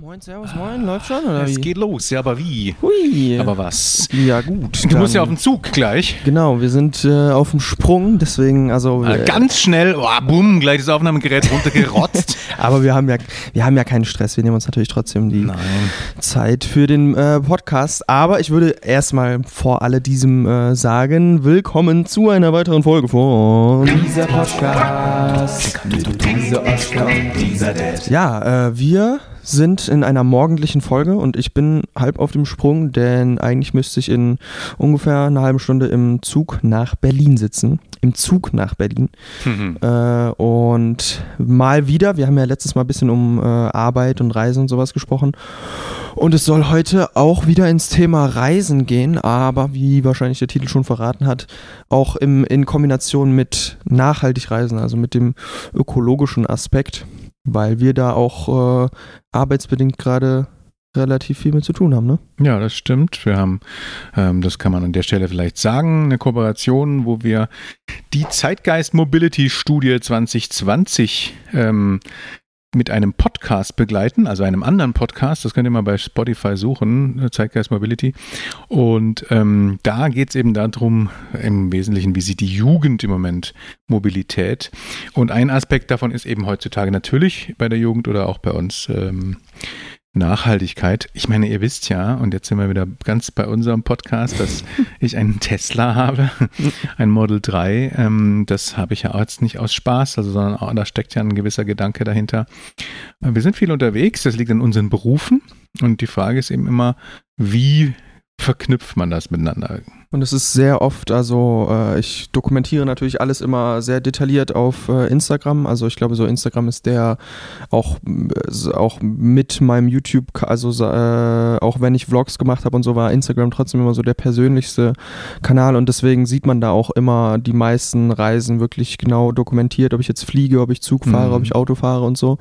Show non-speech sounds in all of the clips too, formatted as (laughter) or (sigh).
moin, servus, moin, läuft schon oder Es wie? geht los, ja, aber wie? Hui. Aber was? ja gut. Du musst ja auf dann- den Zug gleich. Genau, wir sind äh, auf dem Sprung, deswegen also. Äh, Ganz schnell, oh, bumm, gleich das Aufnahmegerät runtergerotzt. (laughs) aber wir haben ja, wir haben ja keinen Stress. Wir nehmen uns natürlich trotzdem die Nein. Zeit für den äh, Podcast. Aber ich würde erstmal vor alle diesem äh, sagen: Willkommen zu einer weiteren Folge von dieser Podcast. Dieser Oscar, dieser Ja, äh, wir sind in einer morgendlichen Folge und ich bin halb auf dem Sprung, denn eigentlich müsste ich in ungefähr einer halben Stunde im Zug nach Berlin sitzen. Im Zug nach Berlin. Mhm. Äh, und mal wieder, wir haben ja letztes Mal ein bisschen um äh, Arbeit und Reisen und sowas gesprochen. Und es soll heute auch wieder ins Thema Reisen gehen, aber wie wahrscheinlich der Titel schon verraten hat, auch im, in Kombination mit nachhaltig Reisen, also mit dem ökologischen Aspekt, weil wir da auch äh, arbeitsbedingt gerade relativ viel mit zu tun haben, ne? Ja, das stimmt. Wir haben, ähm, das kann man an der Stelle vielleicht sagen, eine Kooperation, wo wir die Zeitgeist Mobility Studie 2020 ähm, mit einem Podcast begleiten, also einem anderen Podcast, das könnt ihr mal bei Spotify suchen, äh, Zeitgeist Mobility. Und ähm, da geht es eben darum, im Wesentlichen, wie sieht die Jugend im Moment Mobilität. Und ein Aspekt davon ist eben heutzutage natürlich bei der Jugend oder auch bei uns ähm, Nachhaltigkeit. Ich meine, ihr wisst ja, und jetzt sind wir wieder ganz bei unserem Podcast, dass (laughs) ich einen Tesla habe, ein Model 3. Ähm, das habe ich ja auch jetzt nicht aus Spaß, also sondern auch, da steckt ja ein gewisser Gedanke dahinter. Wir sind viel unterwegs, das liegt in unseren Berufen. Und die Frage ist eben immer, wie verknüpft man das miteinander? Und es ist sehr oft, also äh, ich dokumentiere natürlich alles immer sehr detailliert auf äh, Instagram. Also ich glaube, so Instagram ist der auch, äh, auch mit meinem YouTube, also äh, auch wenn ich Vlogs gemacht habe und so, war Instagram trotzdem immer so der persönlichste Kanal und deswegen sieht man da auch immer die meisten Reisen wirklich genau dokumentiert, ob ich jetzt fliege, ob ich Zug fahre, Mhm. ob ich Auto fahre und so.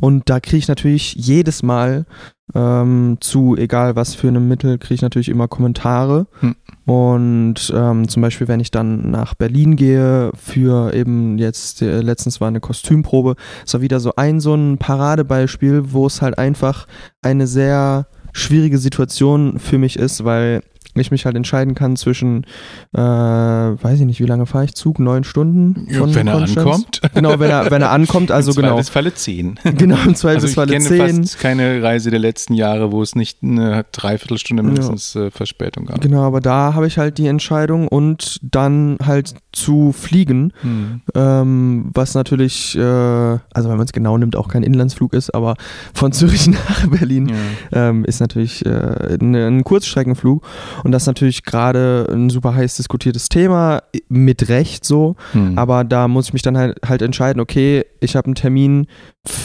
Und da kriege ich natürlich jedes Mal ähm, zu, egal was für einem Mittel, kriege ich natürlich immer Kommentare. Hm. Und ähm, zum Beispiel, wenn ich dann nach Berlin gehe für eben jetzt, äh, letztens war eine Kostümprobe, es war wieder so ein so ein Paradebeispiel, wo es halt einfach eine sehr schwierige Situation für mich ist, weil ich mich halt entscheiden kann zwischen, äh, weiß ich nicht, wie lange fahre ich Zug? Neun Stunden? Ja, wenn er Konstanz? ankommt. Genau, wenn er, wenn er ankommt, also Im genau. Zweifelsfalle 10. Genau, im Also ich Zweifelsfalle kenne 10. fast keine Reise der letzten Jahre, wo es nicht eine Dreiviertelstunde mindestens äh, Verspätung gab. Genau, aber da habe ich halt die Entscheidung und dann halt zu fliegen, Hm. ähm, was natürlich, äh, also wenn man es genau nimmt, auch kein Inlandsflug ist, aber von (laughs) Zürich nach Berlin Ja. ähm, ist natürlich äh, ne- ein Kurzstreckenfllug und das ist natürlich gerade ein super heiß diskutiertes Thema, mit Recht so, Hm. aber da muss ich mich dann halt, halt entscheiden, okay, ich habe einen Termin,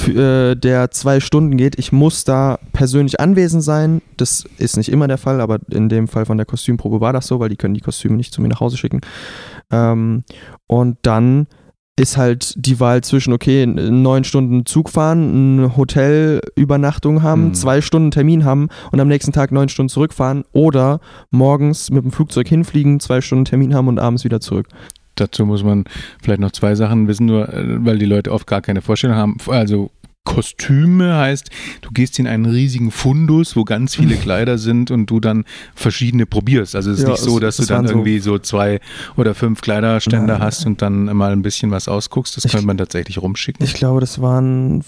äh, der zwei Stunden geht, ich muss da persönlich anwesend sein. Das ist nicht immer der Fall, aber in dem Fall von der Kostümprobe war das so, weil die können die Kostüme nicht zu mir nach Hause schicken. Ähm, und dann ist halt die Wahl zwischen, okay, neun Stunden Zug fahren, eine Hotelübernachtung haben, Mhm. zwei Stunden Termin haben und am nächsten Tag neun Stunden zurückfahren oder morgens mit dem Flugzeug hinfliegen, zwei Stunden Termin haben und abends wieder zurück. Dazu muss man vielleicht noch zwei Sachen wissen, nur äh, weil die Leute oft gar keine Vorstellung haben. Also Kostüme heißt, du gehst in einen riesigen Fundus, wo ganz viele (laughs) Kleider sind und du dann verschiedene probierst. Also es ist Ja, nicht so, es- dass es du dann waren so- irgendwie so zwei oder fünf Kleiderständer Nein. hast und dann mal ein bisschen was ausguckst. Das Ich- könnte man tatsächlich rumschicken. Ich glaube, das waren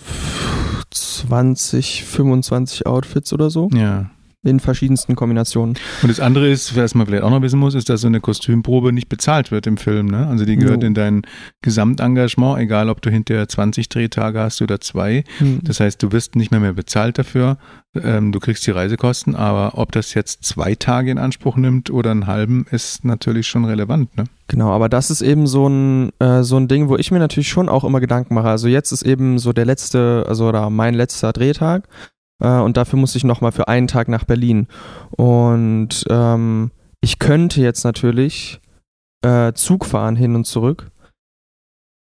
20, 25 Outfits oder so ja. In verschiedensten Kombinationen. Und das andere ist, was man vielleicht auch noch wissen muss, ist, dass so eine Kostümprobe nicht bezahlt wird im Film. Ne? Also die gehört Jo. in dein Gesamtengagement, egal ob du hinterher 20 Drehtage hast oder zwei. Hm. Das heißt, du wirst nicht mehr mehr bezahlt dafür. Ähm, du kriegst die Reisekosten, aber ob das jetzt zwei Tage in Anspruch nimmt oder einen halben, ist natürlich schon relevant. Ne? Genau, aber das ist eben so ein, äh, so ein Ding, wo ich mir natürlich schon auch immer Gedanken mache. Also jetzt ist eben so der letzte, also oder mein letzter Drehtag äh, und dafür musste ich nochmal für einen Tag nach Berlin. Und ähm, ich könnte jetzt natürlich äh, Zug fahren hin und zurück.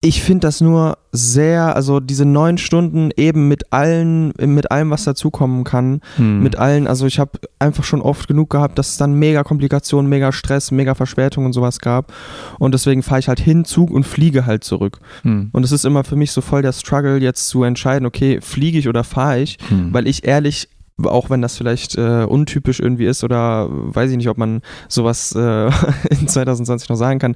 Ich finde das nur sehr, also diese neun Stunden eben mit allen, mit allem, was dazukommen kann, Hm. mit allen, also ich habe einfach schon oft genug gehabt, dass es dann mega Komplikationen, mega Stress, mega Verspätungen und sowas gab. Und deswegen fahre ich halt hin, Zug und fliege halt zurück. Hm. Und es ist immer für mich so voll der Struggle, jetzt zu entscheiden, okay, fliege ich oder fahre ich, Hm. weil ich ehrlich auch wenn das vielleicht äh, untypisch irgendwie ist oder weiß ich nicht, ob man sowas äh, (laughs) in 2020 noch sagen kann.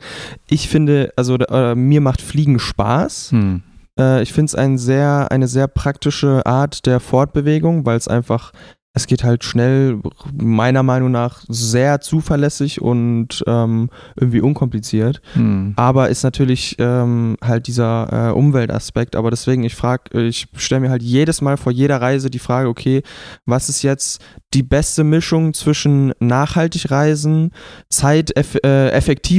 Ich finde, also äh, mir macht Fliegen Spaß. Hm. Äh, ich finde es ein sehr, eine sehr praktische Art der Fortbewegung, weil es einfach, es geht halt schnell, meiner Meinung nach sehr zuverlässig und ähm, irgendwie unkompliziert. Hm. Aber ist natürlich ähm, halt dieser äh, Umweltaspekt. Aber deswegen, ich frage, ich stelle mir halt jedes Mal vor jeder Reise die Frage, okay, was ist jetzt die beste Mischung zwischen nachhaltig reisen, Zeit eff äh,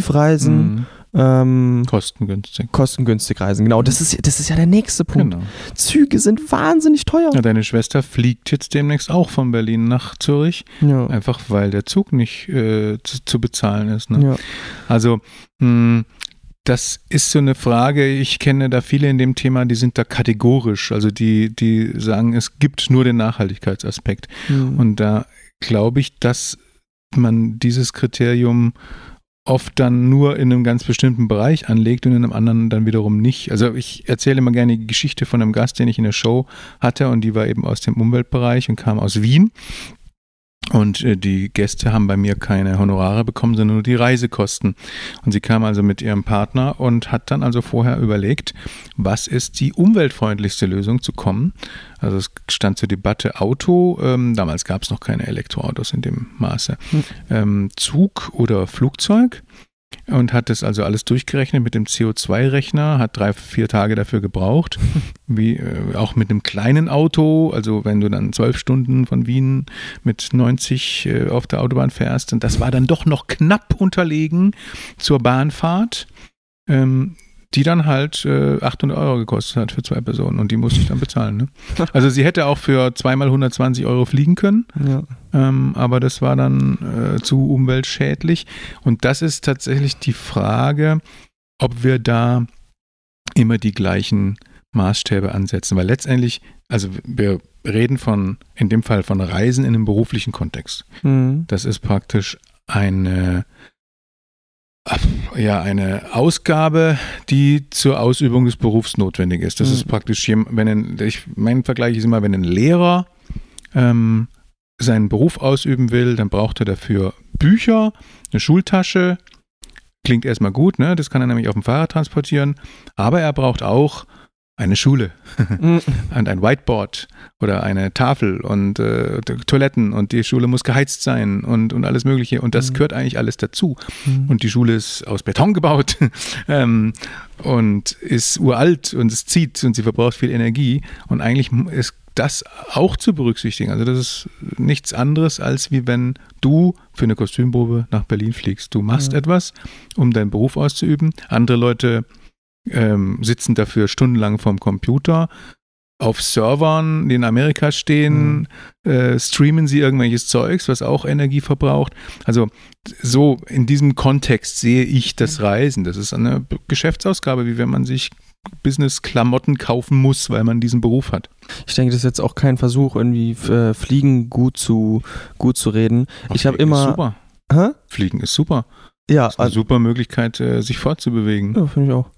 reisen, Hm. Ähm, Kostengünstig. kostengünstig reisen. Genau, das ist, das ist ja der nächste Punkt. Genau. Züge sind wahnsinnig teuer. Ja, deine Schwester fliegt jetzt demnächst auch von Berlin nach Zürich, Ja. einfach weil der Zug nicht äh, zu, zu bezahlen ist. Ne? Ja. Also, mh, das ist so eine Frage, ich kenne da viele in dem Thema, die sind da kategorisch, also die, die sagen, es gibt nur den Nachhaltigkeitsaspekt. Mhm. Und da glaube ich, dass man dieses Kriterium oft dann nur in einem ganz bestimmten Bereich anlegt und in einem anderen dann wiederum nicht. Also ich erzähle immer gerne die Geschichte von einem Gast, den ich in der Show hatte und die war eben aus dem Umweltbereich und kam aus Wien. Und äh, die Gäste haben bei mir keine Honorare bekommen, sondern nur die Reisekosten. Und sie kam also mit ihrem Partner und hat dann also vorher überlegt, was ist die umweltfreundlichste Lösung zu kommen. Also es stand zur Debatte Auto, ähm, damals gab es noch keine Elektroautos in dem Maße, Hm. ähm, Zug oder Flugzeug und hat das also alles durchgerechnet mit dem CO2-Rechner, hat drei, vier Tage dafür gebraucht, (laughs) wie äh, auch mit einem kleinen Auto, also wenn du dann zwölf Stunden von Wien mit 90 äh, auf der Autobahn fährst und das war dann doch noch knapp unterlegen zur Bahnfahrt. Ähm, die dann halt äh, 800 Euro gekostet hat für zwei Personen und die musste ich dann bezahlen. Ne? (laughs) Also sie hätte auch für zweimal 120 Euro fliegen können, ja. Ähm, aber das war dann äh, zu umweltschädlich. Und das ist tatsächlich die Frage, ob wir da immer die gleichen Maßstäbe ansetzen. Weil letztendlich, also wir reden von, in dem Fall von Reisen in einem beruflichen Kontext. Mhm. Das ist praktisch eine, ja, eine Ausgabe, die zur Ausübung des Berufs notwendig ist. Das Mhm. ist praktisch, wenn ein, ich, mein Vergleich ist immer, wenn ein Lehrer ähm, seinen Beruf ausüben will, dann braucht er dafür Bücher, eine Schultasche. Klingt erstmal gut, ne? Das kann er nämlich auf dem Fahrrad transportieren. Aber er braucht auch eine Schule Mhm. (laughs) und ein Whiteboard oder eine Tafel und äh, Toiletten und die Schule muss geheizt sein und, und alles Mögliche. Und das Mhm. gehört eigentlich alles dazu. Mhm. Und die Schule ist aus Beton gebaut (laughs) ähm, und ist uralt und es zieht und sie verbraucht viel Energie. Und eigentlich ist das auch zu berücksichtigen. Also das ist nichts anderes, als wie wenn du für eine Kostümprobe nach Berlin fliegst. Du machst Ja. etwas, um deinen Beruf auszuüben. Andere Leute ähm, sitzen dafür stundenlang vorm Computer. Auf Servern, die in Amerika stehen, äh, streamen sie irgendwelches Zeugs, was auch Energie verbraucht. Also so in diesem Kontext sehe ich das Reisen. Das ist eine Geschäftsausgabe, wie wenn man sich Business-Klamotten kaufen muss, weil man diesen Beruf hat. Ich denke, das ist jetzt auch kein Versuch, irgendwie äh, Fliegen gut zu, gut zu reden. Ich habe Fliegen ist immer. Super. Hä? Fliegen ist super. Ja, ist eine also, super Möglichkeit, äh, sich fortzubewegen. ja finde ich auch.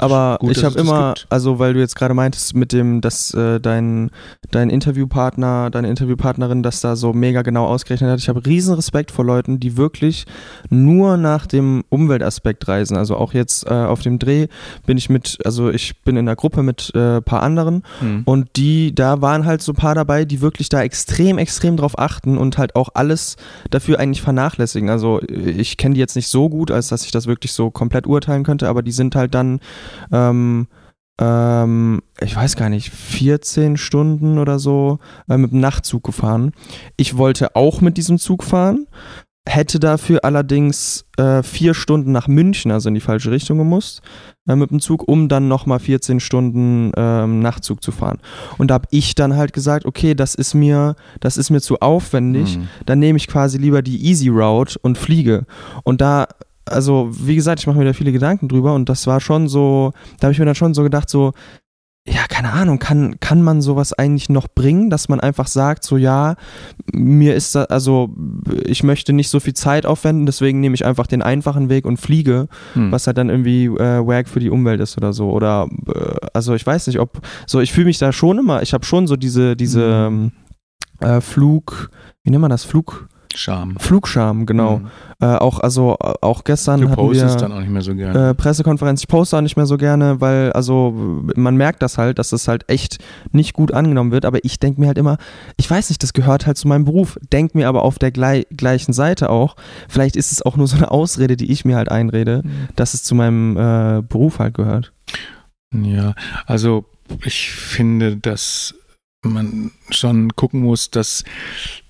Aber Gut, ich habe immer, also weil du jetzt gerade meintest mit dem, dass äh, dein, dein Interviewpartner, deine Interviewpartnerin das da so mega genau ausgerechnet hat. Ich habe riesen Respekt vor Leuten, die wirklich nur nach dem Umweltaspekt reisen. Also auch jetzt äh, auf dem Dreh bin ich mit, also ich bin in der Gruppe mit äh, paar anderen Hm. und die, da waren halt so ein paar dabei, die wirklich da extrem, extrem drauf achten und halt auch alles dafür eigentlich vernachlässigen. Also ich kenne die jetzt nicht so gut, als dass ich das wirklich so komplett urteilen könnte, aber die sind halt dann, ähm, ähm, ich weiß gar nicht, 14 Stunden oder so äh, mit dem Nachtzug gefahren. Ich wollte auch mit diesem Zug fahren, hätte dafür allerdings äh, vier Stunden nach München, also in die falsche Richtung gemusst, äh, mit dem Zug, um dann nochmal 14 Stunden ähm, Nachtzug zu fahren. Und da habe ich dann halt gesagt, okay, das ist mir, das ist mir zu aufwendig, Hm. dann nehme ich quasi lieber die Easy Route und fliege. Und da also wie gesagt, ich mache mir da viele Gedanken drüber und das war schon so, da habe ich mir dann schon so gedacht, so, ja, keine Ahnung, kann, kann man sowas eigentlich noch bringen, dass man einfach sagt, so ja, mir ist da, also ich möchte nicht so viel Zeit aufwenden, deswegen nehme ich einfach den einfachen Weg und fliege, hm. was halt dann irgendwie äh, wack für die Umwelt ist oder so. Oder äh, also ich weiß nicht, ob, so ich fühle mich da schon immer, ich habe schon so diese, diese hm. äh, Flug, wie nennt man das, Flug Scham. Flugscham, genau. Mhm. Äh, auch, also, auch gestern du hatten wir dann auch nicht mehr so gerne. Äh, Pressekonferenz. Ich poste auch nicht mehr so gerne, weil, also, man merkt das halt, dass das halt echt nicht gut angenommen wird. Aber ich denke mir halt immer, ich weiß nicht, das gehört halt zu meinem Beruf. Denk mir aber auf der gleich, gleichen Seite auch, vielleicht ist es auch nur so eine Ausrede, die ich mir halt einrede, mhm. dass es zu meinem äh, Beruf halt gehört. Ja, also ich finde, dass man schon gucken muss, dass,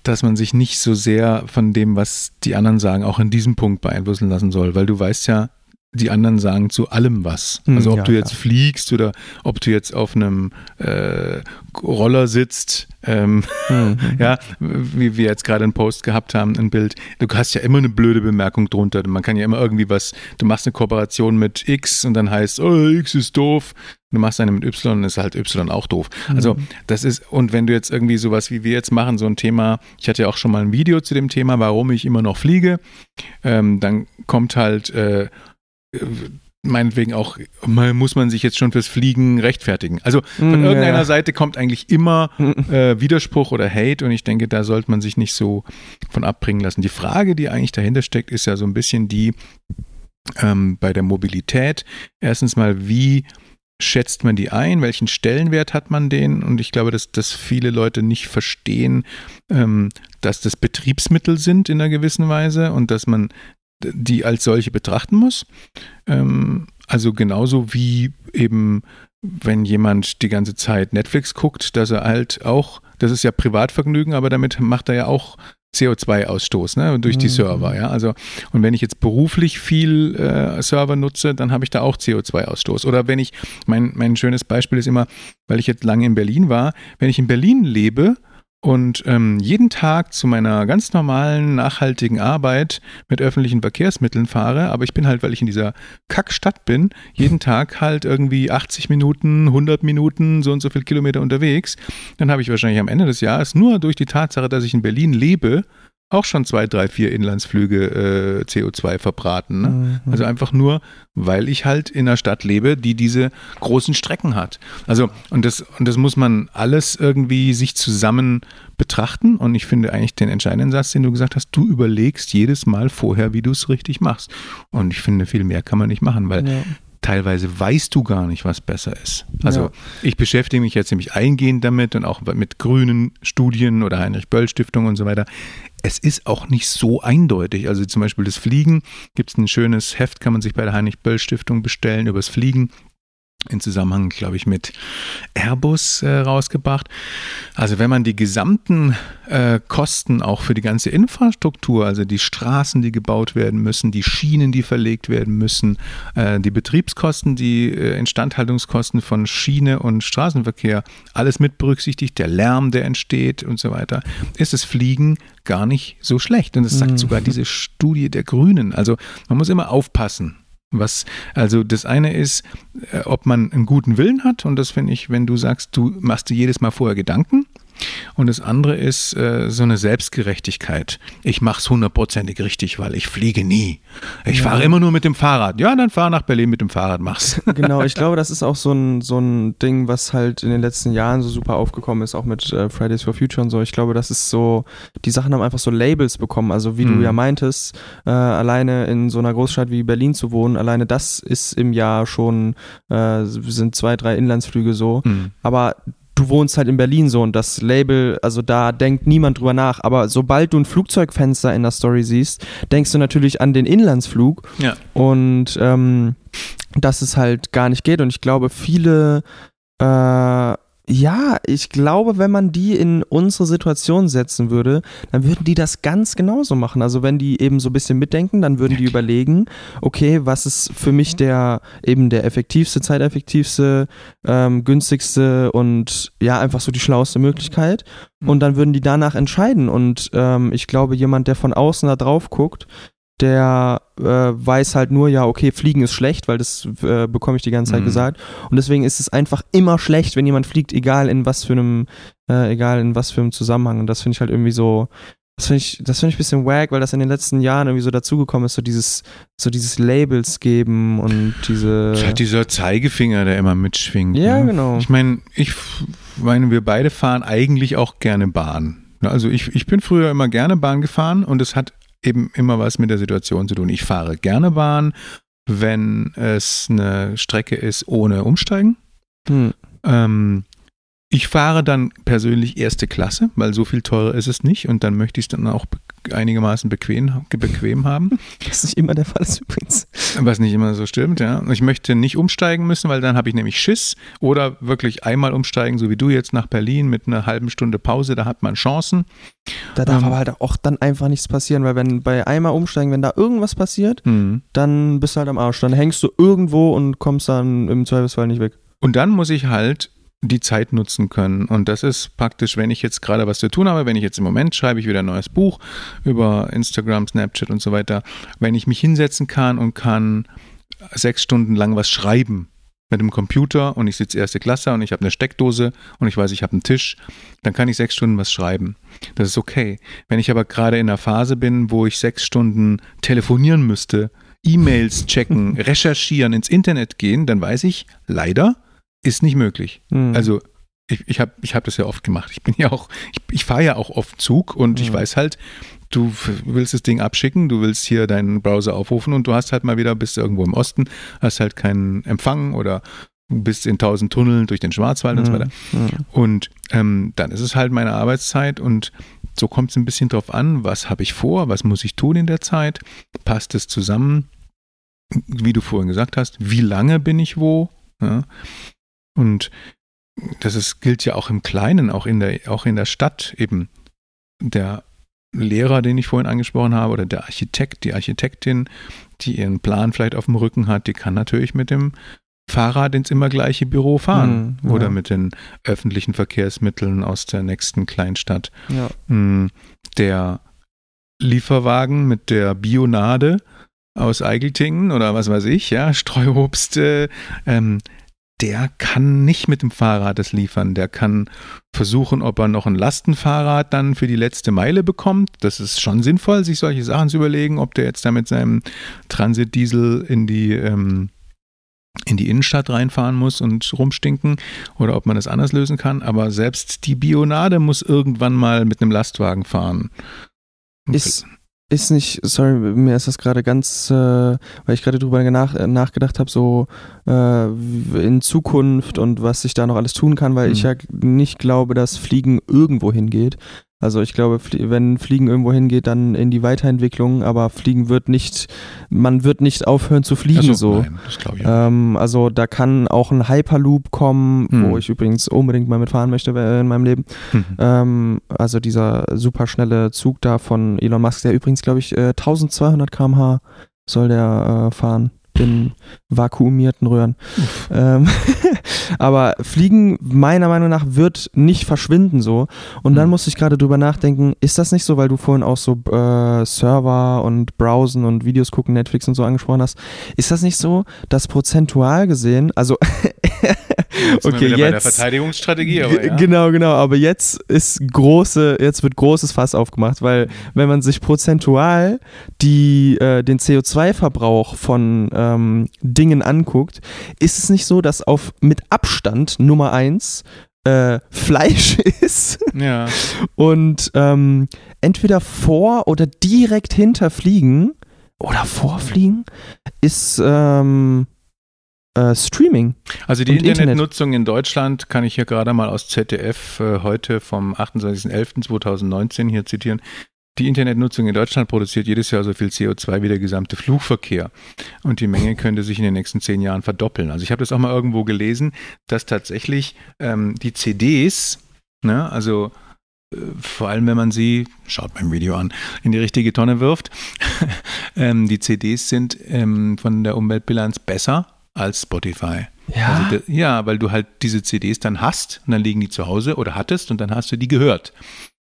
dass man sich nicht so sehr von dem, was die anderen sagen, auch in diesem Punkt beeinflussen lassen soll, weil du weißt ja, die anderen sagen zu allem was. Hm, also ob ja, du jetzt ja. fliegst oder ob du jetzt auf einem äh, Roller sitzt, ähm, mhm. (laughs) ja, wie wir jetzt gerade einen Post gehabt haben, ein Bild. Du hast ja immer eine blöde Bemerkung drunter. Man kann ja immer irgendwie was, du machst eine Kooperation mit X und dann heißt, oh, X ist doof. Du machst eine mit Y und ist halt Y auch doof. Mhm. Also das ist, und wenn du jetzt irgendwie sowas wie wir jetzt machen, so ein Thema, ich hatte ja auch schon mal ein Video zu dem Thema, warum ich immer noch fliege, ähm, dann kommt halt äh, meinetwegen auch, muss man sich jetzt schon fürs Fliegen rechtfertigen. Also von mm, irgendeiner ja. Seite kommt eigentlich immer äh, Widerspruch oder Hate und ich denke, da sollte man sich nicht so von abbringen lassen. Die Frage, die eigentlich dahinter steckt, ist ja so ein bisschen die ähm, bei der Mobilität. Erstens mal, wie schätzt man die ein? Welchen Stellenwert hat man den? Und ich glaube, dass, dass viele Leute nicht verstehen, ähm, dass das Betriebsmittel sind in einer gewissen Weise und dass man die als solche betrachten muss. Ähm, also genauso wie eben, wenn jemand die ganze Zeit Netflix guckt, dass er halt auch, das ist ja Privatvergnügen, aber damit macht er ja auch CO2-Ausstoß ne, durch die mhm. Server. Ja? Also, und wenn ich jetzt beruflich viel äh, Server nutze, dann habe ich da auch CO2-Ausstoß. Oder wenn ich, mein, mein schönes Beispiel ist immer, weil ich jetzt lange in Berlin war, wenn ich in Berlin lebe, und ähm, jeden Tag zu meiner ganz normalen, nachhaltigen Arbeit mit öffentlichen Verkehrsmitteln fahre, aber ich bin halt, weil ich in dieser Kackstadt bin, jeden Tag halt irgendwie 80 Minuten, 100 Minuten, so und so viele Kilometer unterwegs, dann habe ich wahrscheinlich am Ende des Jahres nur durch die Tatsache, dass ich in Berlin lebe, auch schon zwei, drei, vier Inlandsflüge äh, CO2 verbraten. Ne? Mhm. Also einfach nur, weil ich halt in einer Stadt lebe, die diese großen Strecken hat. Also, und das, und das muss man alles irgendwie sich zusammen betrachten. Und ich finde eigentlich den entscheidenden Satz, den du gesagt hast, du überlegst jedes Mal vorher, wie du es richtig machst. Und ich finde, viel mehr kann man nicht machen, weil ja teilweise weißt du gar nicht, was besser ist. Also ja. ich beschäftige mich jetzt nämlich eingehend damit und auch mit grünen Studien oder Heinrich-Böll-Stiftung und so weiter. Es ist auch nicht so eindeutig. Also zum Beispiel das Fliegen gibt es ein schönes Heft, kann man sich bei der Heinrich-Böll-Stiftung bestellen über das Fliegen in Zusammenhang, glaube ich, mit Airbus äh, rausgebracht. Also wenn man die gesamten äh, Kosten auch für die ganze Infrastruktur, also die Straßen, die gebaut werden müssen, die Schienen, die verlegt werden müssen, äh, die Betriebskosten, die äh, Instandhaltungskosten von Schiene und Straßenverkehr, alles mit berücksichtigt, der Lärm, der entsteht und so weiter, ist das Fliegen gar nicht so schlecht. Und das sagt mhm. sogar diese Studie der Grünen. Also man muss immer aufpassen. Was, also das eine ist, äh, ob man einen guten Willen hat und das finde ich, wenn du sagst, du machst dir jedes Mal vorher Gedanken und das andere ist äh, so eine Selbstgerechtigkeit. Ich mache es hundertprozentig richtig, weil ich fliege nie. Ich ja. fahre immer nur mit dem Fahrrad. Ja, dann fahr nach Berlin mit dem Fahrrad, mach's. (laughs) Genau, ich glaube, das ist auch so ein, so ein Ding, was halt in den letzten Jahren so super aufgekommen ist, auch mit äh, Fridays for Future und so. Ich glaube, das ist so, die Sachen haben einfach so Labels bekommen. Also wie mhm. du ja meintest, äh, alleine in so einer Großstadt wie Berlin zu wohnen, alleine das ist im Jahr schon, äh, sind zwei, drei Inlandsflüge so. Mhm. Aber du wohnst halt in Berlin so und das Label, also da denkt niemand drüber nach. Aber sobald du ein Flugzeugfenster in der Story siehst, denkst du natürlich an den Inlandsflug. Ja. Und ähm, dass es halt gar nicht geht. Und ich glaube, viele äh, ja, ich glaube, wenn man die in unsere Situation setzen würde, dann würden die das ganz genauso machen. Also wenn die eben so ein bisschen mitdenken, dann würden die überlegen, okay, was ist für mich der eben der effektivste, zeiteffektivste, ähm, günstigste und ja, einfach so die schlauste Möglichkeit. Und dann würden die danach entscheiden. Und ähm, ich glaube, jemand, der von außen da drauf guckt, der äh, weiß halt nur, ja, okay, Fliegen ist schlecht, weil das äh, bekomme ich die ganze Zeit Mhm. gesagt. Und deswegen ist es einfach immer schlecht, wenn jemand fliegt, egal in was für einem, äh, egal in was für einem Zusammenhang. Und das finde ich halt irgendwie so, das finde ich, das finde ich ein bisschen wack, weil das in den letzten Jahren irgendwie so dazugekommen ist, so dieses, so dieses Labels geben und diese. Es hat dieser Zeigefinger, der immer mitschwingt. ja, ne? genau. Ich meine, ich meine, wir beide fahren eigentlich auch gerne Bahn. Also ich, ich bin früher immer gerne Bahn gefahren und es hat eben immer was mit der Situation zu tun. Ich fahre gerne Bahn, wenn es eine Strecke ist ohne Umsteigen. Hm. Ähm, ich fahre dann persönlich erste Klasse, weil so viel teurer ist es nicht und dann möchte ich es dann auch einigermaßen bequem, bequem haben. (laughs) Was nicht immer der Fall ist übrigens. Was nicht immer so stimmt, ja. Ich möchte nicht umsteigen müssen, weil dann habe ich nämlich Schiss. Oder wirklich einmal umsteigen, so wie du jetzt nach Berlin mit einer halben Stunde Pause, da hat man Chancen. Da darf Ähm. aber halt auch dann einfach nichts passieren, weil wenn bei einmal umsteigen, wenn da irgendwas passiert, Mhm. dann bist du halt am Arsch. Dann hängst du irgendwo und kommst dann im Zweifelsfall nicht weg. Und dann muss ich halt die Zeit nutzen können. Und das ist praktisch, wenn ich jetzt gerade was zu tun habe, wenn ich jetzt im Moment schreibe ich wieder ein neues Buch über Instagram, Snapchat und so weiter, wenn ich mich hinsetzen kann und kann sechs Stunden lang was schreiben mit dem Computer und ich sitze erste Klasse und ich habe eine Steckdose und ich weiß, ich habe einen Tisch, dann kann ich sechs Stunden was schreiben. Das ist okay. Wenn ich aber gerade in einer Phase bin, wo ich sechs Stunden telefonieren müsste, E-Mails checken, (laughs) recherchieren, ins Internet gehen, dann weiß ich, leider ist nicht möglich. Hm. Also ich, ich habe ich hab das ja oft gemacht. Ich bin ja auch, ich, ich fahre ja auch oft Zug und ich Mhm. weiß halt, du willst das Ding abschicken, du willst hier deinen Browser aufrufen und du hast halt mal wieder, bist irgendwo im Osten, hast halt keinen Empfang oder bist in tausend Tunneln durch den Schwarzwald und so weiter. Hm. Und ähm, dann ist es halt meine Arbeitszeit und so kommt es ein bisschen drauf an, was habe ich vor, was muss ich tun in der Zeit, passt es zusammen, wie du vorhin gesagt hast, wie lange bin ich wo. Ja? Und das ist, gilt ja auch im Kleinen, auch in der, auch in der Stadt eben. Der Lehrer, den ich vorhin angesprochen habe, oder der Architekt, die Architektin, die ihren Plan vielleicht auf dem Rücken hat, die kann natürlich mit dem Fahrrad ins immer gleiche Büro fahren Mhm, ja. oder mit den öffentlichen Verkehrsmitteln aus der nächsten Kleinstadt. Ja. Mm, Der Lieferwagen mit der Bionade aus Eigeltingen oder was weiß ich, ja, Streuobst, äh, ähm, der kann nicht mit dem Fahrrad das liefern. Der kann versuchen, ob er noch ein Lastenfahrrad dann für die letzte Meile bekommt. Das ist schon sinnvoll, sich solche Sachen zu überlegen, ob der jetzt da mit seinem Transitdiesel in die ähm, in die Innenstadt reinfahren muss und rumstinken oder ob man das anders lösen kann. Aber selbst die Bionade muss irgendwann mal mit einem Lastwagen fahren. Ist, ist nicht, sorry, mir ist das gerade ganz, äh, weil ich gerade drüber nach, nachgedacht habe, so äh, in Zukunft und was ich da noch alles tun kann, weil Mhm. ich ja nicht glaube, dass Fliegen irgendwo hingeht. Also ich glaube, wenn Fliegen irgendwo hingeht, dann in die Weiterentwicklung, aber Fliegen wird nicht, man wird nicht aufhören zu fliegen Ach so. Nein, das glaube ich. Ähm, also da kann auch ein Hyperloop kommen, Hm. wo ich übrigens unbedingt mal mitfahren möchte äh, in meinem Leben. Mhm. Ähm, also dieser superschnelle Zug da von Elon Musk, der übrigens, glaube ich, äh, 1200 km/h soll der äh, fahren in vakuumierten Röhren. Ähm, (laughs) aber Fliegen meiner Meinung nach wird nicht verschwinden so. Und dann Hm. musste ich gerade drüber nachdenken, ist das nicht so, weil du vorhin auch so äh, Server und Browsen und Videos gucken, Netflix und so angesprochen hast, ist das nicht so, dass prozentual gesehen, also (laughs) okay, wieder bei der jetzt- Verteidigungsstrategie, aber ja. Genau, genau. Aber jetzt ist große, jetzt wird großes Fass aufgemacht, weil wenn man sich prozentual die, äh, den CO2-Verbrauch von ähm, Dingen anguckt, ist es nicht so, dass auf mit Abstand Nummer eins äh, Fleisch (laughs) ist ja. und ähm, entweder vor oder direkt hinter Fliegen oder vorfliegen ist ähm, äh, Streaming. Also die Und Internet. Internetnutzung in Deutschland kann ich hier gerade mal aus ZDF äh, heute vom 28.11.2019 hier zitieren. Die Internetnutzung in Deutschland produziert jedes Jahr so viel CO2 wie der gesamte Flugverkehr. Und die Menge könnte sich in den nächsten zehn Jahren verdoppeln. Also ich habe das auch mal irgendwo gelesen, dass tatsächlich ähm, die CDs, ne, also äh, vor allem wenn man sie, schaut beim Video an, in die richtige Tonne wirft, (laughs) ähm, die CDs sind ähm, von der Umweltbilanz besser als Spotify. Also da, ja, weil du halt diese CDs dann hast und dann liegen die zu Hause oder hattest und dann hast du die gehört.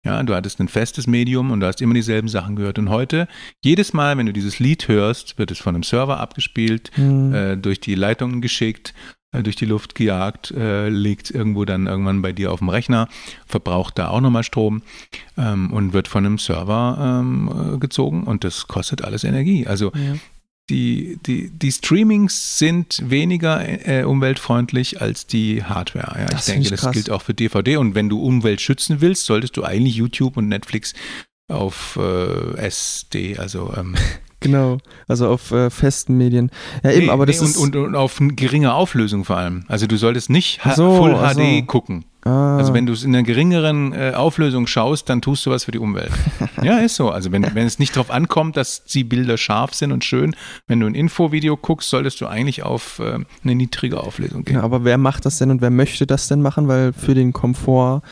Ja, du hattest ein festes Medium und du hast immer dieselben Sachen gehört. Und heute, jedes Mal, wenn du dieses Lied hörst, wird es von einem Server abgespielt, Mhm. äh, durch die Leitungen geschickt, äh, durch die Luft gejagt, äh, liegt irgendwo dann irgendwann bei dir auf dem Rechner, verbraucht da auch nochmal Strom ähm, und wird von einem Server ähm, äh, gezogen und das kostet alles Energie. Also Ja. Die, die, die Streamings sind weniger äh, umweltfreundlich als die Hardware. Ja, ich denke, ich das gilt auch für DVD. Und wenn du Umwelt schützen willst, solltest du eigentlich YouTube und Netflix auf äh, SD, also ähm, (laughs) Genau, also auf äh, festen Medien. Ja, eben, nee, aber das nee, ist. und, und, und auf geringe Auflösung vor allem. Also du solltest nicht H- so, Full HD so. gucken. Ah, Also wenn du es in einer geringeren äh, Auflösung schaust, dann tust du was für die Umwelt. (laughs) ja, ist so. Also wenn, wenn es nicht darauf ankommt, dass die Bilder scharf sind und schön, wenn du ein Infovideo guckst, solltest du eigentlich auf äh, eine niedrige Auflösung gehen. ja, aber wer macht das denn und wer möchte das denn machen? Weil für den Komfort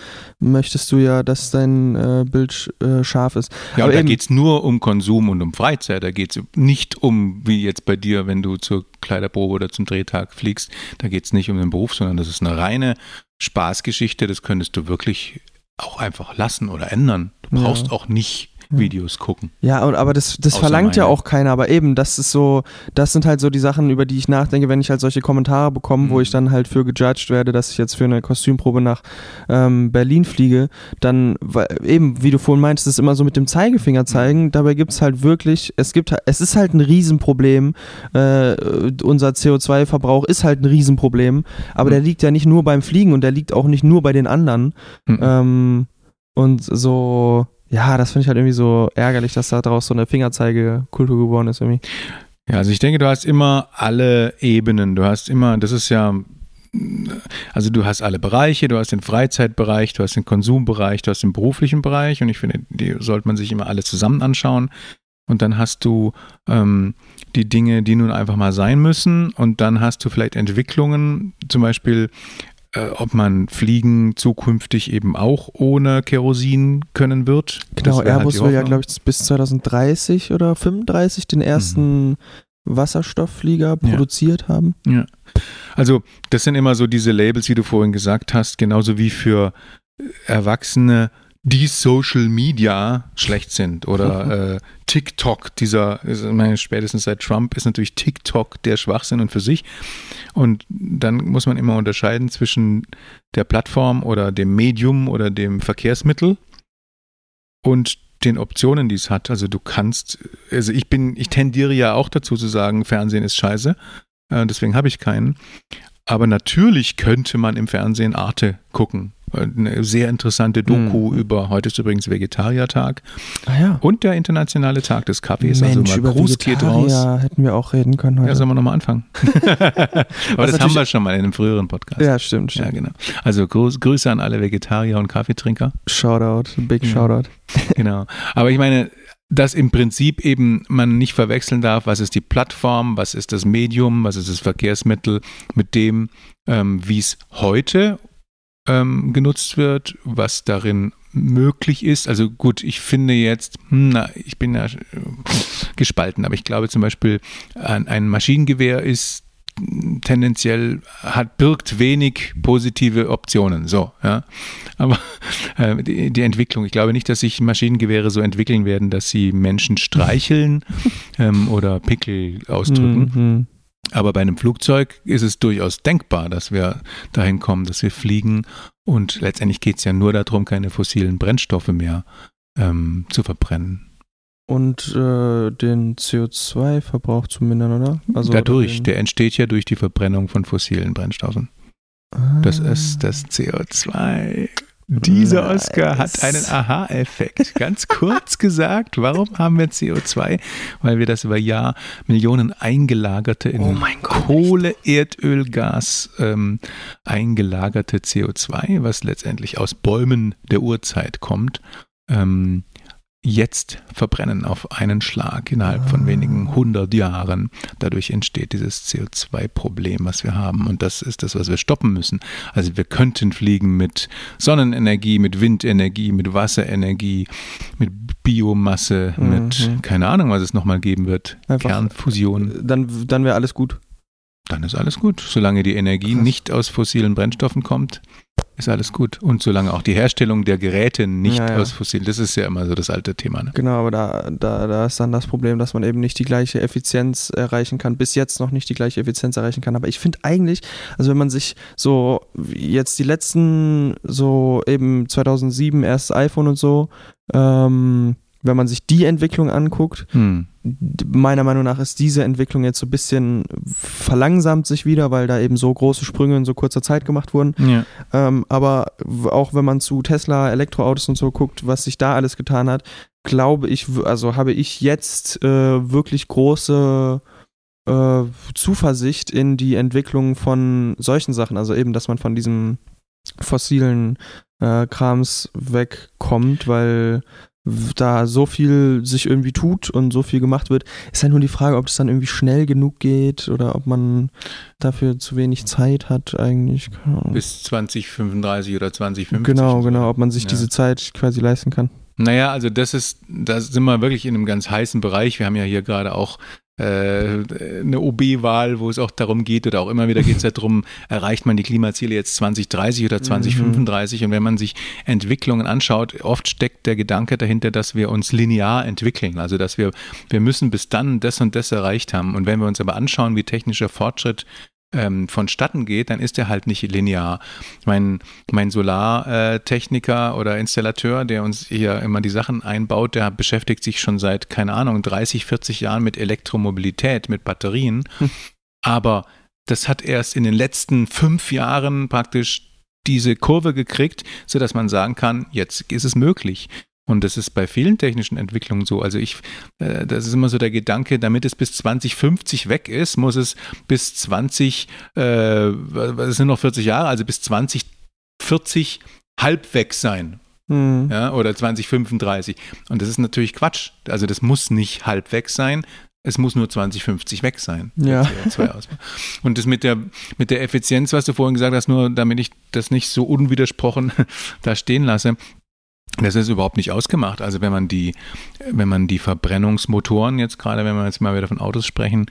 möchtest du ja, dass dein äh, Bild sch äh, scharf ist. Ja, aber und da geht es nur um Konsum und um Freizeit. Da geht es nicht um, wie jetzt bei dir, wenn du zur Kleiderprobe oder zum Drehtag fliegst, da geht es nicht um den Beruf, sondern das ist eine reine Spaßgeschichte. Das könntest du wirklich auch einfach lassen oder ändern. Du Ja. brauchst auch nicht Videos gucken. Ja, und, aber das, das Außer verlangt ja meine. auch keiner. Aber eben, das ist so, das sind halt so die Sachen, über die ich nachdenke, wenn ich halt solche Kommentare bekomme, wo Mhm. ich dann halt für gejudged werde, dass ich jetzt für eine Kostümprobe nach ähm, Berlin fliege. Dann, weil, eben, wie du vorhin meintest, ist immer so mit dem Zeigefinger zeigen. Dabei gibt's halt wirklich, es gibt, es ist halt ein Riesenproblem. Äh, unser CO2-Verbrauch ist halt ein Riesenproblem. Aber Mhm. der liegt ja nicht nur beim Fliegen und der liegt auch nicht nur bei den anderen. Mhm. Ähm, und so, ja, das finde ich halt irgendwie so ärgerlich, dass da draus so eine Fingerzeigekultur geworden ist irgendwie. Ja, also ich denke, du hast immer alle Ebenen. Du hast immer, das ist ja, also du hast alle Bereiche, du hast den Freizeitbereich, du hast den Konsumbereich, du hast den beruflichen Bereich und ich finde, die sollte man sich immer alle zusammen anschauen. Und dann hast du ähm, die Dinge, die nun einfach mal sein müssen und dann hast du vielleicht Entwicklungen, zum Beispiel äh, ob man Fliegen zukünftig eben auch ohne Kerosin können wird. Genau, halt Airbus die will ja, glaube ich, bis 2030 oder 35 den ersten Wasserstoffflieger Ja. produziert haben. Also, das sind immer so diese Labels, wie du vorhin gesagt hast, genauso wie für Erwachsene, die Social Media schlecht sind oder (laughs) äh, TikTok, dieser, meine, spätestens seit Trump ist natürlich TikTok der Schwachsinn und für sich. Und dann muss man immer unterscheiden zwischen der Plattform oder dem Medium oder dem Verkehrsmittel und den Optionen, die es hat. Also du kannst, also ich bin, ich tendiere ja auch dazu zu sagen, Fernsehen ist scheiße. Äh, deswegen habe ich keinen. Aber natürlich könnte man im Fernsehen Arte gucken. Äh, Eine sehr interessante Doku Mhm. über, heute ist übrigens Vegetariertag Ah ja. und der internationale Tag des Kaffees. Mensch, also mal Gruß geht raus. Vegetarier hätten wir auch reden können Ja, heute. sollen wir nochmal anfangen? (laughs) Aber das haben wir schon mal in einem früheren Podcast. Ja, stimmt, Ja, stimmt. genau. Also Gruß, Grüße an alle Vegetarier und Kaffeetrinker. Shoutout, big Ja. Shoutout. (laughs) Genau. Aber ich meine, dass im Prinzip eben man nicht verwechseln darf, was ist die Plattform, was ist das Medium, was ist das Verkehrsmittel mit dem, ähm, wie es heute ähm, genutzt wird, was darin möglich ist. Also gut, ich finde jetzt, hm, na, ich bin ja äh, gespalten, aber ich glaube zum Beispiel, ein, ein Maschinengewehr ist tendenziell hat birgt wenig positive Optionen so ja aber äh, die, die Entwicklung ich glaube nicht dass sich Maschinengewehre so entwickeln werden dass sie Menschen streicheln (laughs) ähm, oder Pickel ausdrücken Mhm. Aber bei einem Flugzeug ist es durchaus denkbar, dass wir dahin kommen, dass wir fliegen. Und letztendlich geht es ja nur darum, keine fossilen Brennstoffe mehr ähm, zu verbrennen. Und äh, den CO2-Verbrauch zu mindern, oder? Also Dadurch, den- der entsteht ja durch die Verbrennung von fossilen Brennstoffen. Das Ah. ist das CO2. Dieser Nice. Oscar hat einen Aha-Effekt. Ganz kurz gesagt, warum haben wir CO2? Weil wir das über Jahr Millionen eingelagerte in Oh Gott, Kohle, Erdöl, Gas ähm, eingelagerte CO2, was letztendlich aus Bäumen der Urzeit kommt, ähm, jetzt verbrennen auf einen Schlag innerhalb von Ah. wenigen hundert Jahren. Dadurch entsteht dieses CO2-Problem, was wir haben. Und das ist das, was wir stoppen müssen. Also wir könnten fliegen mit Sonnenenergie, mit Windenergie, mit Wasserenergie, mit Biomasse, Mhm. mit keine Ahnung, was es nochmal geben wird. Einfach- Kernfusion. Dann, dann wäre alles gut. Dann ist alles gut. Solange die Energie Krass. nicht aus fossilen Brennstoffen kommt, ist alles gut. Und solange auch die Herstellung der Geräte nicht Ja, ja. aus fossilen, das ist ja immer so das alte Thema. Ne? Genau, aber da, da, da ist dann das Problem, dass man eben nicht die gleiche Effizienz erreichen kann, bis jetzt noch nicht die gleiche Effizienz erreichen kann. Aber ich finde eigentlich, also wenn man sich so jetzt die letzten, so eben 2007 erstes iPhone und so, ähm, wenn man sich die Entwicklung anguckt, Hm. meiner Meinung nach ist diese Entwicklung jetzt so ein bisschen verlangsamt sich wieder, weil da eben so große Sprünge in so kurzer Zeit gemacht wurden. Ja. Ähm, aber auch wenn man zu Tesla, Elektroautos und so guckt, was sich da alles getan hat, glaube ich, also habe ich jetzt äh, wirklich große äh, Zuversicht in die Entwicklung von solchen Sachen. Also eben, dass man von diesem fossilen äh, Krams wegkommt, weil da so viel sich irgendwie tut und so viel gemacht wird, ist halt nur die Frage, ob es dann irgendwie schnell genug geht oder ob man dafür zu wenig Zeit hat eigentlich. Bis 2035 oder 2050. Genau, genau, ob man sich Ja. diese Zeit quasi leisten kann. Naja, also das ist, da sind wir wirklich in einem ganz heißen Bereich. Wir haben ja hier gerade auch eine OB-Wahl, wo es auch darum geht, oder auch immer wieder geht es darum, erreicht man die Klimaziele jetzt 2030 oder 2035? Und wenn man sich Entwicklungen anschaut, oft steckt der Gedanke dahinter, dass wir uns linear entwickeln. Also dass wir, wir müssen bis dann das und das erreicht haben. Und wenn wir uns aber anschauen, wie technischer Fortschritt ähm, vonstatten geht, dann ist er halt nicht linear. Mein, mein Solartechniker oder Installateur, der uns hier immer die Sachen einbaut, der beschäftigt sich schon seit, keine Ahnung, 30, 40 Jahren mit Elektromobilität, mit Batterien. Aber das hat erst in den letzten fünf Jahren praktisch diese Kurve gekriegt, sodass man sagen kann, jetzt ist es möglich. Und das ist bei vielen technischen Entwicklungen so. Also ich, äh, das ist immer so der Gedanke, damit es bis 2050 weg ist, muss es bis 20, äh, was sind noch 40 Jahre, also bis 2040 halb weg sein. Hm. Ja, oder 2035. Und das ist natürlich Quatsch. Also das muss nicht halb weg sein. Es muss nur 2050 weg sein. Ja. CO2-Ausstoß. Und das mit der, mit der Effizienz, was du vorhin gesagt hast, nur damit ich das nicht so unwidersprochen (laughs) da stehen lasse, das ist überhaupt nicht ausgemacht. Also wenn man die, wenn man die Verbrennungsmotoren jetzt gerade, wenn wir jetzt mal wieder von Autos sprechen,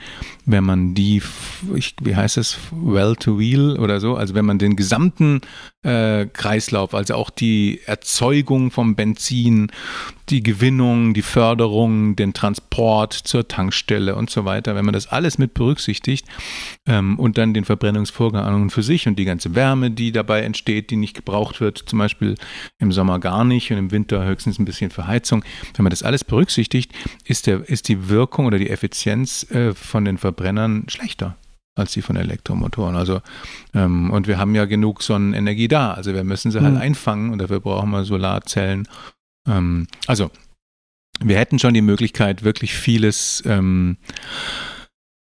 wenn man die, ich, wie heißt es, well to wheel oder so, also wenn man den gesamten äh, Kreislauf, also auch die Erzeugung vom Benzin, die Gewinnung, die Förderung, den Transport zur Tankstelle und so weiter, wenn man das alles mit berücksichtigt ähm, und dann den Verbrennungsvorgang an und für sich und die ganze Wärme, die dabei entsteht, die nicht gebraucht wird, zum Beispiel im Sommer gar nicht und im Winter höchstens ein bisschen für Heizung, wenn man das alles berücksichtigt, ist, der, ist die Wirkung oder die Effizienz äh, von den Verbrennern schlechter als die von Elektromotoren. Also ähm, und wir haben ja genug Sonnenenergie da. Also wir müssen sie halt Mhm. einfangen und dafür brauchen wir Solarzellen. Ähm, also wir hätten schon die Möglichkeit, wirklich vieles ähm,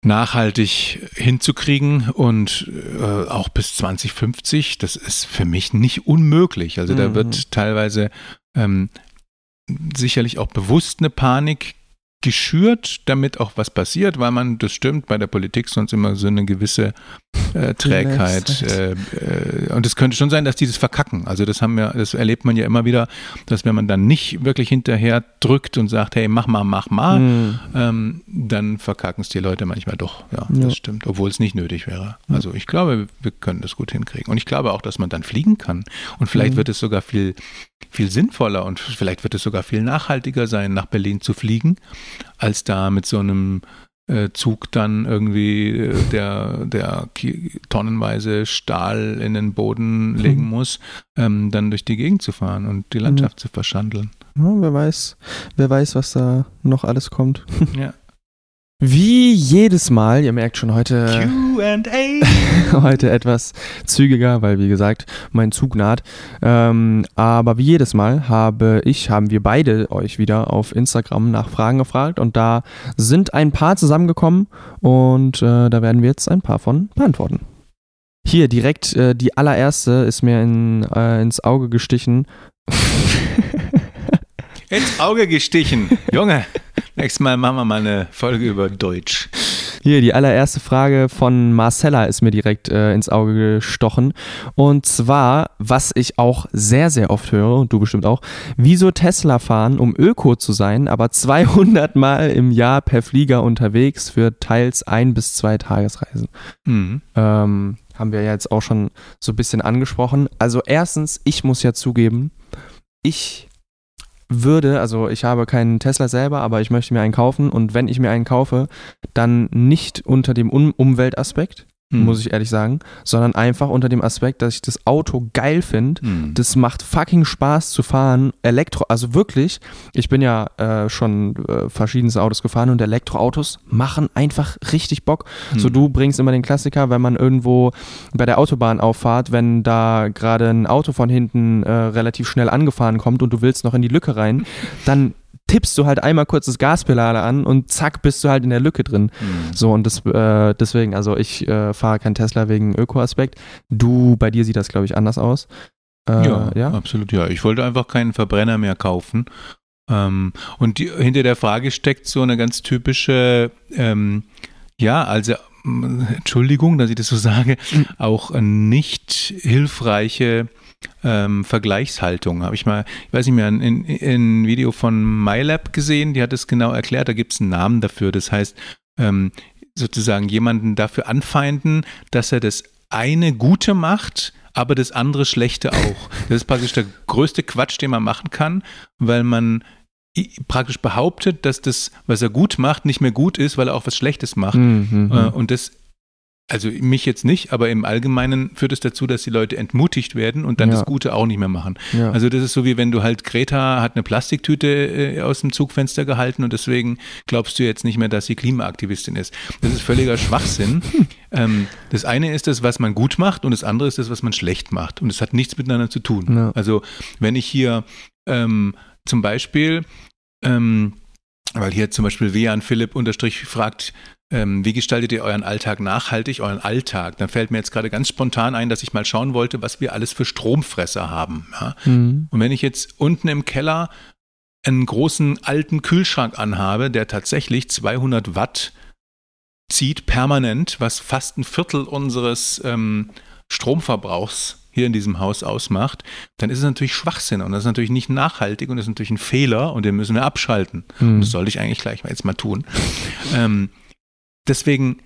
nachhaltig hinzukriegen und äh, auch bis 2050. Das ist für mich nicht unmöglich. Also da Mhm. wird teilweise ähm, sicherlich auch bewusst eine Panik geschürt, damit auch was passiert, weil man, das stimmt, bei der Politik sonst immer so eine gewisse äh, Trägheit. Äh, äh, und es könnte schon sein, dass die das verkacken. Also das haben wir, das erlebt man ja immer wieder, dass wenn man dann nicht wirklich hinterher drückt und sagt, hey, mach mal, mach mal, Hm. ähm, dann verkacken es die Leute manchmal doch. Ja, Ja. das stimmt, obwohl es nicht nötig wäre. Also ich glaube, wir können das gut hinkriegen. Und ich glaube auch, dass man dann fliegen kann. Und vielleicht Mhm. wird es sogar viel, viel sinnvoller und vielleicht wird es sogar viel nachhaltiger sein, nach Berlin zu fliegen, als da mit so einem Zug dann irgendwie äh, der, der tonnenweise Stahl in den Boden legen muss, ähm, dann durch die Gegend zu fahren und die Landschaft zu verschandeln. Ja, wer weiß, wer weiß, was da noch alles kommt. Ja. Wie jedes Mal, ihr merkt schon heute, Q&A. (laughs) heute etwas zügiger, weil wie gesagt, mein Zug naht. Ähm, aber wie jedes Mal habe ich, haben wir beide euch wieder auf Instagram nach Fragen gefragt und da sind ein paar zusammengekommen und äh, da werden wir jetzt ein paar von beantworten. Hier direkt äh, die allererste ist mir in, äh, ins Auge gestichen. Ins Auge gestichen. Junge, (laughs) nächstes Mal machen wir mal eine Folge über Deutsch. Hier, die allererste Frage von Marcella ist mir direkt äh, ins Auge gestochen. Und zwar, was ich auch sehr, sehr oft höre, und du bestimmt auch, wieso Tesla fahren, um Öko zu sein, aber 200 Mal im Jahr per Flieger unterwegs für teils ein bis zwei Tagesreisen. Mhm. Ähm, haben wir ja jetzt auch schon so ein bisschen angesprochen. Also erstens, ich muss ja zugeben, ich würde, also ich habe keinen Tesla selber, aber ich möchte mir einen kaufen. Und wenn ich mir einen kaufe, dann nicht unter dem um Umweltaspekt, Hm. muss ich ehrlich sagen, sondern einfach unter dem Aspekt, dass ich das Auto geil finde. Hm. Das macht fucking Spaß zu fahren. Elektro, also wirklich, ich bin ja äh, schon äh, verschiedenste Autos gefahren und Elektroautos machen einfach richtig Bock. So Hm. du bringst immer den Klassiker, wenn man irgendwo bei der Autobahn auffahrt, wenn da gerade ein Auto von hinten äh, relativ schnell angefahren kommt und du willst noch in die Lücke rein, dann tippst du halt einmal kurz das Gaspedal an und zack bist du halt in der Lücke drin. Hm. So und das äh, deswegen, also ich äh, fahre kein Tesla wegen Ökoaspekt. Du, bei dir sieht das glaube ich anders aus. Äh, ja, ja. absolut, ja. Ich wollte einfach keinen Verbrenner mehr kaufen. Ähm, und die, hinter der Frage steckt so eine ganz typische, ähm, ja, also Entschuldigung, dass ich das so sage, Mhm. auch nicht hilfreiche ähm, Vergleichshaltung. Habe ich mal, ich weiß nicht mehr, ein, ein, Video von MyLab gesehen, die hat es genau erklärt, da gibt es einen Namen dafür. Das heißt, ähm, sozusagen jemanden dafür anfeinden, dass er das eine Gute macht, aber das andere Schlechte auch. Das ist praktisch der größte Quatsch, den man machen kann, weil man praktisch behauptet, dass das, was er gut macht, nicht mehr gut ist, weil er auch was Schlechtes macht. Mhm, mhm. Äh, Und das, also mich jetzt nicht, aber im Allgemeinen führt es dazu, dass die Leute entmutigt werden und dann Ja. das Gute auch nicht mehr machen. ja. Also das ist so wie wenn du halt Greta hat eine Plastiktüte äh, aus dem Zugfenster gehalten und deswegen glaubst du jetzt nicht mehr, dass sie Klimaaktivistin ist. Das ist völliger Schwachsinn. (laughs) ähm, das eine ist das, was man gut macht und das andere ist das, was man schlecht macht. Und es hat nichts miteinander zu tun. Ja. Also wenn ich hier ähm, zum Beispiel, ähm, weil hier zum Beispiel Wean Philipp unterstrich fragt, ähm, wie gestaltet ihr euren Alltag nachhaltig, euren Alltag? Dann fällt mir jetzt gerade ganz spontan ein, dass ich mal schauen wollte, was wir alles für Stromfresser haben. Ja? Mhm. Und wenn ich jetzt unten im Keller einen großen alten Kühlschrank anhabe, der tatsächlich 200 Watt zieht permanent, was fast ein Viertel unseres ähm, Stromverbrauchs hier in diesem Haus ausmacht, dann ist es natürlich Schwachsinn und das ist natürlich nicht nachhaltig und das ist natürlich ein Fehler und den müssen wir abschalten. Und Mhm. das sollte ich eigentlich gleich mal jetzt mal tun. (laughs) Ähm, deswegen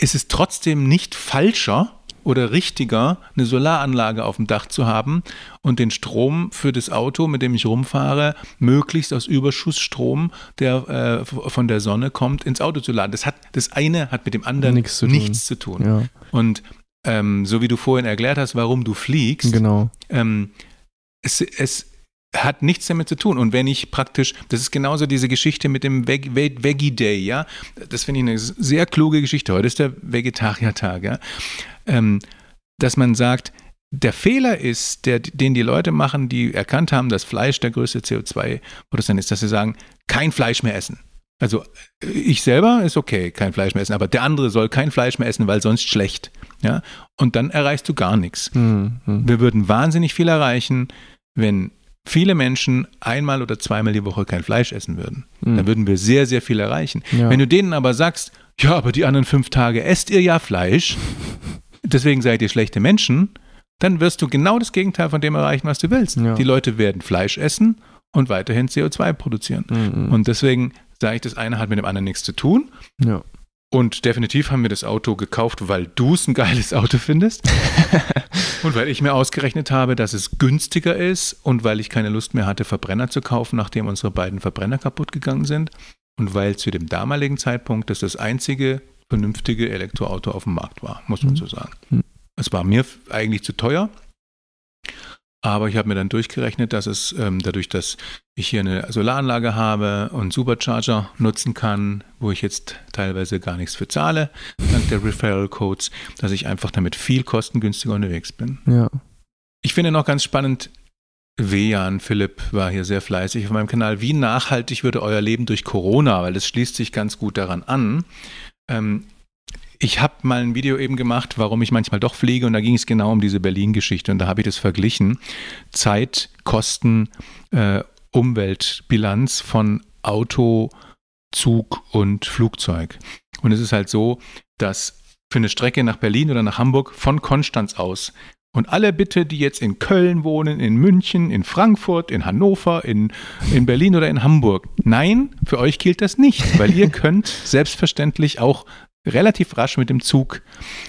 ist es trotzdem nicht falscher oder richtiger, eine Solaranlage auf dem Dach zu haben und den Strom für das Auto, mit dem ich rumfahre, möglichst aus Überschussstrom, der äh, von der Sonne kommt, ins Auto zu laden. Das hat das eine hat mit dem anderen Nichts zu tun. nichts zu tun. Ja, Und ähm, so wie du vorhin erklärt hast, warum du fliegst, genau. ähm, es, es hat nichts damit zu tun. Und wenn ich praktisch, das ist genauso diese Geschichte mit dem Veg, Veg, Veggie Day, ja, das finde ich eine sehr kluge Geschichte. Heute ist der Vegetariertag, ja, ähm, dass man sagt, der Fehler ist, der, den die Leute machen, die erkannt haben, dass Fleisch der größte CO2-Produzent ist, dass sie sagen, kein Fleisch mehr essen. Also ich selber ist okay, kein Fleisch mehr essen, aber der andere soll kein Fleisch mehr essen, weil sonst schlecht. Ja? Und dann erreichst du gar nichts. Mhm. Mhm. Wir würden wahnsinnig viel erreichen, wenn viele Menschen einmal oder zweimal die Woche kein Fleisch essen würden. Dann würden wir sehr, sehr viel erreichen. Ja. Wenn du denen aber sagst, ja, aber die anderen fünf Tage esst ihr ja Fleisch, deswegen seid ihr schlechte Menschen, dann wirst du genau das Gegenteil von dem erreichen, was du willst. Ja. Die Leute werden Fleisch essen und weiterhin CO2 produzieren. Mhm. Und deswegen sage ich, das eine hat mit dem anderen nichts zu tun. ja. Und definitiv haben wir das Auto gekauft, weil du es ein geiles Auto findest. (laughs) und weil ich mir ausgerechnet habe, dass es günstiger ist und weil ich keine Lust mehr hatte, Verbrenner zu kaufen, nachdem unsere beiden Verbrenner kaputt gegangen sind. Und weil zu dem damaligen Zeitpunkt das das einzige vernünftige Elektroauto auf dem Markt war, muss man Mhm. so sagen. Mhm. Es war mir eigentlich zu teuer. Aber ich habe mir dann durchgerechnet, dass es ähm, dadurch, dass ich hier eine Solaranlage habe und Supercharger nutzen kann, wo ich jetzt teilweise gar nichts für zahle, dank der Referral Codes, dass ich einfach damit viel kostengünstiger unterwegs bin. ja. Ich finde noch ganz spannend, Wejan Philipp war hier sehr fleißig auf meinem Kanal. Wie nachhaltig würde euer Leben durch Corona? Weil das schließt sich ganz gut daran an. Ähm, ich habe mal ein Video eben gemacht, warum ich manchmal doch fliege und da ging es genau um diese Berlin-Geschichte und da habe ich das verglichen. Zeit, Kosten, äh, Umweltbilanz von Auto Zug und Flugzeug. Und es ist halt so, dass für eine Strecke nach Berlin oder nach Hamburg von Konstanz aus und alle bitte, die jetzt in Köln wohnen, in München, in Frankfurt, in Hannover, in, in Berlin oder in Hamburg. Nein, für euch gilt das nicht, weil ihr (laughs) könnt selbstverständlich auch relativ rasch mit dem Zug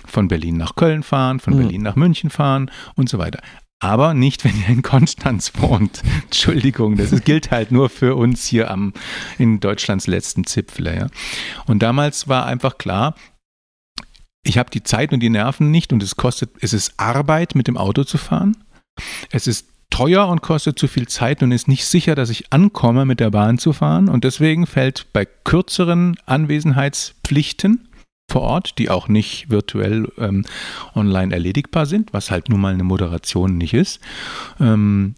von Berlin nach Köln fahren, von mhm. Berlin nach München fahren und so weiter. Aber nicht, (laughs) wenn ihr in Konstanz wohnt. Entschuldigung, das ist, gilt halt nur für uns hier am, in Deutschlands letzten Zipfel. Ja. Und damals war einfach klar, ich habe die Zeit und die Nerven nicht und es kostet, es ist Arbeit, mit dem Auto zu fahren. Es ist teuer und kostet zu viel Zeit und ist nicht sicher, dass ich ankomme, mit der Bahn zu fahren. Und deswegen fällt bei kürzeren Anwesenheitspflichten vor Ort, die auch nicht virtuell ähm, online erledigbar sind, was halt nun mal eine Moderation nicht ist, ähm,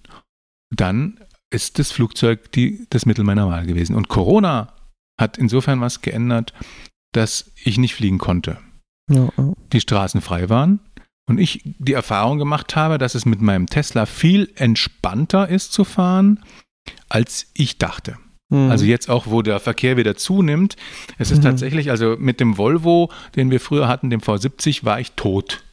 dann ist das Flugzeug die, das Mittel meiner Wahl gewesen. Und Corona hat insofern was geändert, dass ich nicht fliegen konnte. Ja, ja. Die Straßen frei waren und ich die Erfahrung gemacht habe, dass es mit meinem Tesla viel entspannter ist zu fahren, als ich dachte. Mhm. Also jetzt auch, wo der Verkehr wieder zunimmt. Es ist mhm. tatsächlich, also mit dem Volvo, den wir früher hatten, dem V70, war ich tot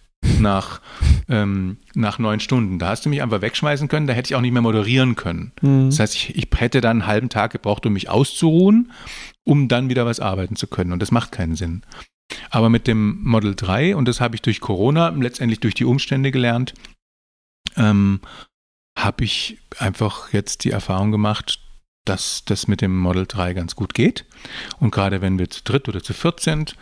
nach, (laughs) ähm, nach neun Stunden. Da hast du mich einfach wegschmeißen können, da hätte ich auch nicht mehr moderieren können. Mhm. Das heißt, ich, ich hätte dann einen halben Tag gebraucht, um mich auszuruhen, um dann wieder was arbeiten zu können. Und das macht keinen Sinn. Aber mit dem Model 3, und das habe ich durch Corona, letztendlich durch die Umstände gelernt, ähm, habe ich einfach jetzt die Erfahrung gemacht, dass das mit dem Model 3 ganz gut geht. Und gerade wenn wir zu dritt oder zu viert sind,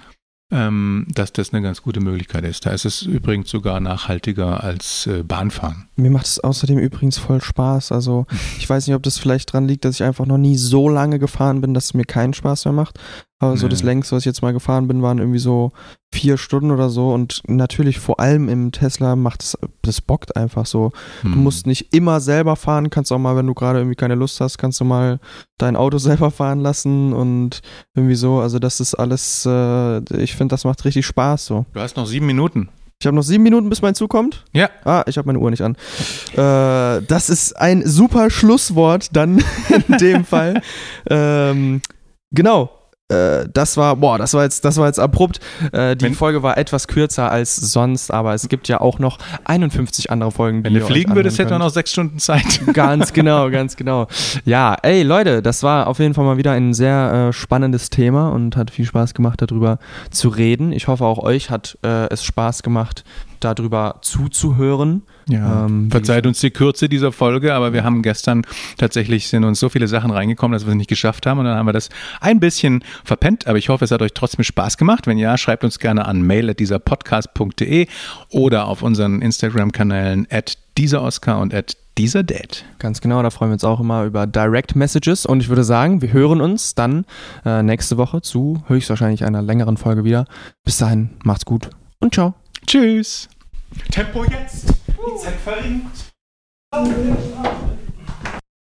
ähm, dass das eine ganz gute Möglichkeit ist. Da ist es übrigens sogar nachhaltiger als äh, Bahnfahren. Mir macht es außerdem übrigens voll Spaß. Also (laughs) ich weiß nicht, ob das vielleicht dran liegt, dass ich einfach noch nie so lange gefahren bin, dass es mir keinen Spaß mehr macht. Aber so das längste, was ich jetzt mal gefahren bin, waren irgendwie so vier Stunden oder so. Und natürlich vor allem im Tesla macht es, das bockt einfach so. Hm. Du musst nicht immer selber fahren, kannst auch mal, wenn du gerade irgendwie keine Lust hast, kannst du mal dein Auto (laughs) selber fahren lassen und irgendwie so. Also das ist alles, äh, ich finde, das macht richtig Spaß so. Du hast noch sieben Minuten. Ich habe noch sieben Minuten, bis mein Zug kommt. Ja. Ah, ich habe meine Uhr nicht an. Äh, das ist ein super Schlusswort dann (laughs) in dem Fall. (laughs) Ähm, genau äh, das war, boah, das war jetzt, das war jetzt abrupt. Äh, die wenn, Folge war etwas kürzer als sonst, aber es gibt ja auch noch 51 andere Folgen. Wenn du fliegen würdest, hätte man noch sechs Stunden Zeit. (laughs) Ganz genau, ganz genau. Ja, ey Leute, das war auf jeden Fall mal wieder ein sehr äh, spannendes Thema und hat viel Spaß gemacht, darüber zu reden. Ich hoffe, auch euch hat äh, es Spaß gemacht, darüber zuzuhören. Ja, ähm, verzeiht uns die Kürze dieser Folge, aber wir haben gestern tatsächlich sind uns so viele Sachen reingekommen, dass wir es nicht geschafft haben und dann haben wir das ein bisschen verpennt, aber ich hoffe, es hat euch trotzdem Spaß gemacht. Wenn ja, schreibt uns gerne an mail at dieserpodcast.de oder auf unseren Instagram-Kanälen at dieseroskar und at dieser Date. Ganz genau, da freuen wir uns auch immer über Direct Messages und ich würde sagen, wir hören uns dann äh, nächste Woche zu höchstwahrscheinlich einer längeren Folge wieder. Bis dahin, macht's gut und ciao. Tschüss. Tempo jetzt. Die Zeit verringt.